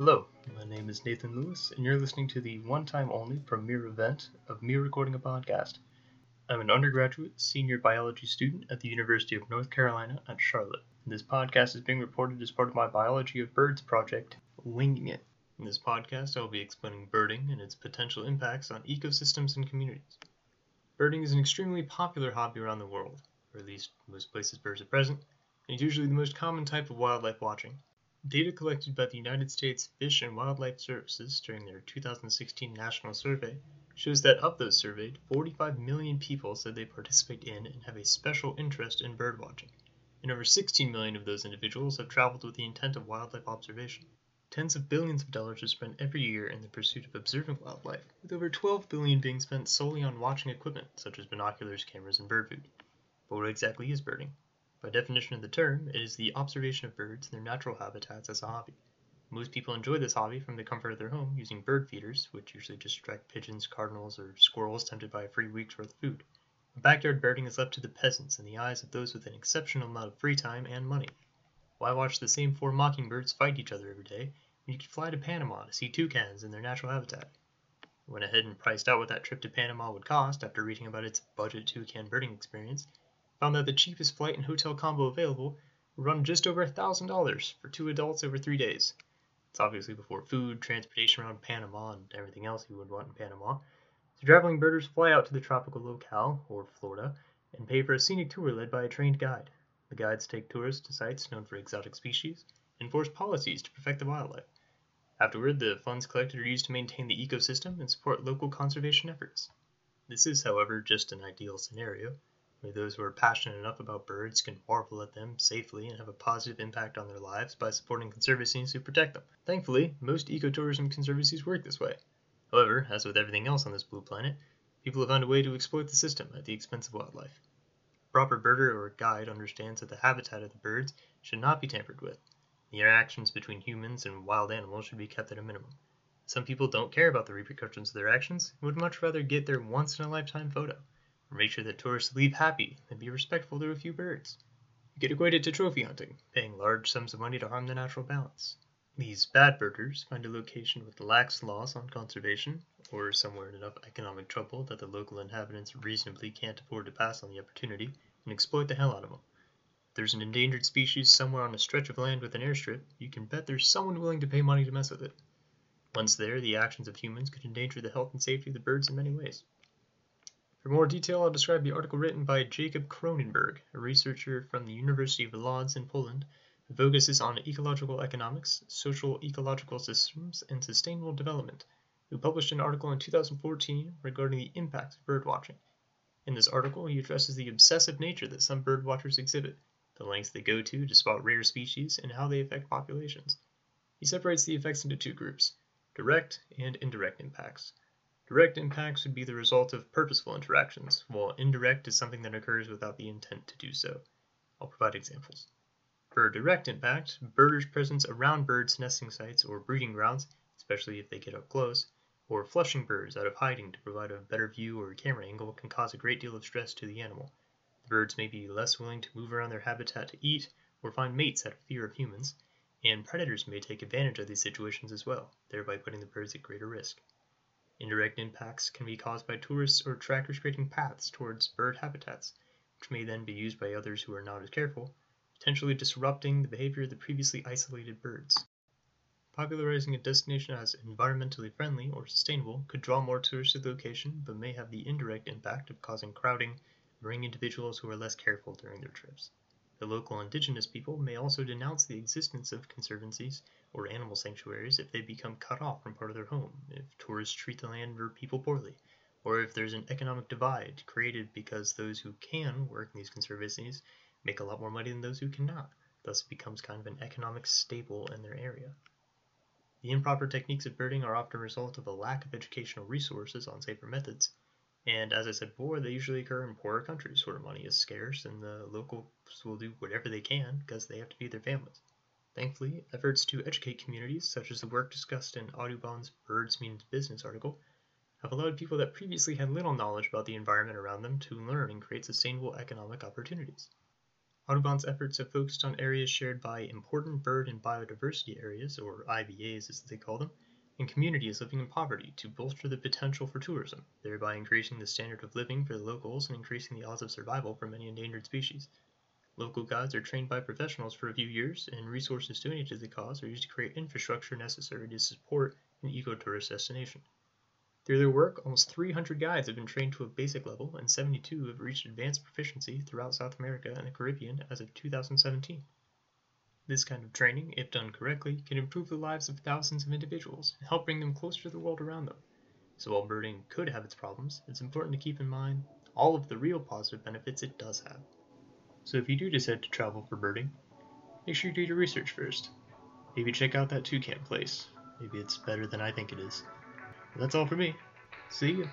Hello, my name is Nathan Lewis, and you're listening to the one time only premiere event of me recording a podcast. I'm an undergraduate senior biology student at the University of North Carolina at Charlotte. This podcast is being reported as part of my Biology of Birds project, Winging It. In this podcast, I will be explaining birding and its potential impacts on ecosystems and communities. Birding is an extremely popular hobby around the world, or at least most places birds are present, and is usually the most common type of wildlife watching. Data collected by the United States Fish and Wildlife Services during their 2016 National Survey shows that of those surveyed, 45 million people said they participate in and have a special interest in birdwatching, and over 16 million of those individuals have traveled with the intent of wildlife observation. Tens of billions of dollars are spent every year in the pursuit of observing wildlife, with over 12 billion being spent solely on watching equipment such as binoculars, cameras, and bird food. But what exactly is birding? By definition of the term, it is the observation of birds in their natural habitats as a hobby. Most people enjoy this hobby from the comfort of their home using bird feeders, which usually just attract pigeons, cardinals, or squirrels tempted by a free week's worth of food. Backyard birding is left to the peasants in the eyes of those with an exceptional amount of free time and money. Why watch the same four mockingbirds fight each other every day when you could fly to Panama to see toucans in their natural habitat? Went ahead and priced out what that trip to Panama would cost after reading about its budget toucan birding experience found that the cheapest flight and hotel combo available would run just over $1,000 for two adults over three days. It's obviously before food, transportation around Panama, and everything else you would want in Panama. So traveling birders fly out to the tropical locale, or Florida, and pay for a scenic tour led by a trained guide. The guides take tourists to sites known for exotic species and enforce policies to protect the wildlife. Afterward, the funds collected are used to maintain the ecosystem and support local conservation efforts. This is, however, just an ideal scenario where those who are passionate enough about birds can marvel at them safely and have a positive impact on their lives by supporting conservancies who protect them. Thankfully, most ecotourism conservancies work this way. However, as with everything else on this blue planet, people have found a way to exploit the system at the expense of wildlife. A proper birder or guide understands that the habitat of the birds should not be tampered with. The interactions between humans and wild animals should be kept at a minimum. Some people don't care about the repercussions of their actions and would much rather get their once in a lifetime photo make sure that tourists leave happy and be respectful to a few birds. You get equated to trophy hunting, paying large sums of money to harm the natural balance. These bad birders find a location with lax laws on conservation, or somewhere in enough economic trouble that the local inhabitants reasonably can't afford to pass on the opportunity, and exploit the hell out of them. If there's an endangered species somewhere on a stretch of land with an airstrip, you can bet there's someone willing to pay money to mess with it. Once there, the actions of humans could endanger the health and safety of the birds in many ways. For more detail, I'll describe the article written by Jacob Kronenberg, a researcher from the University of Lodz in Poland, who focuses on ecological economics, social ecological systems, and sustainable development, who published an article in 2014 regarding the impacts of birdwatching. In this article, he addresses the obsessive nature that some birdwatchers exhibit, the lengths they go to to spot rare species, and how they affect populations. He separates the effects into two groups direct and indirect impacts. Direct impacts would be the result of purposeful interactions, while indirect is something that occurs without the intent to do so. I'll provide examples. For direct impact, birders' presence around birds' nesting sites or breeding grounds, especially if they get up close, or flushing birds out of hiding to provide a better view or camera angle can cause a great deal of stress to the animal. The birds may be less willing to move around their habitat to eat or find mates out of fear of humans, and predators may take advantage of these situations as well, thereby putting the birds at greater risk. Indirect impacts can be caused by tourists or trackers creating paths towards bird habitats, which may then be used by others who are not as careful, potentially disrupting the behavior of the previously isolated birds. Popularizing a destination as environmentally friendly or sustainable could draw more tourists to the location, but may have the indirect impact of causing crowding bringing individuals who are less careful during their trips. The local indigenous people may also denounce the existence of conservancies or animal sanctuaries if they become cut off from part of their home, if tourists treat the land or people poorly, or if there's an economic divide created because those who can work in these conservancies make a lot more money than those who cannot. Thus, it becomes kind of an economic staple in their area. The improper techniques of birding are often a result of a lack of educational resources on safer methods, and as I said before, they usually occur in poorer countries where money is scarce and the locals will do whatever they can because they have to feed their families. Thankfully, efforts to educate communities, such as the work discussed in Audubon's Birds Means Business article, have allowed people that previously had little knowledge about the environment around them to learn and create sustainable economic opportunities. Audubon's efforts have focused on areas shared by important bird and biodiversity areas, or IBAs as they call them, and communities living in poverty to bolster the potential for tourism, thereby increasing the standard of living for the locals and increasing the odds of survival for many endangered species. Local guides are trained by professionals for a few years, and resources donated to the cause are used to create infrastructure necessary to support an ecotourist destination. Through their work, almost 300 guides have been trained to a basic level, and 72 have reached advanced proficiency throughout South America and the Caribbean as of 2017. This kind of training, if done correctly, can improve the lives of thousands of individuals and help bring them closer to the world around them. So while birding could have its problems, it's important to keep in mind all of the real positive benefits it does have. So if you do decide to travel for birding, make sure you do your research first. Maybe check out that toucan place. Maybe it's better than I think it is. That's all for me. See you.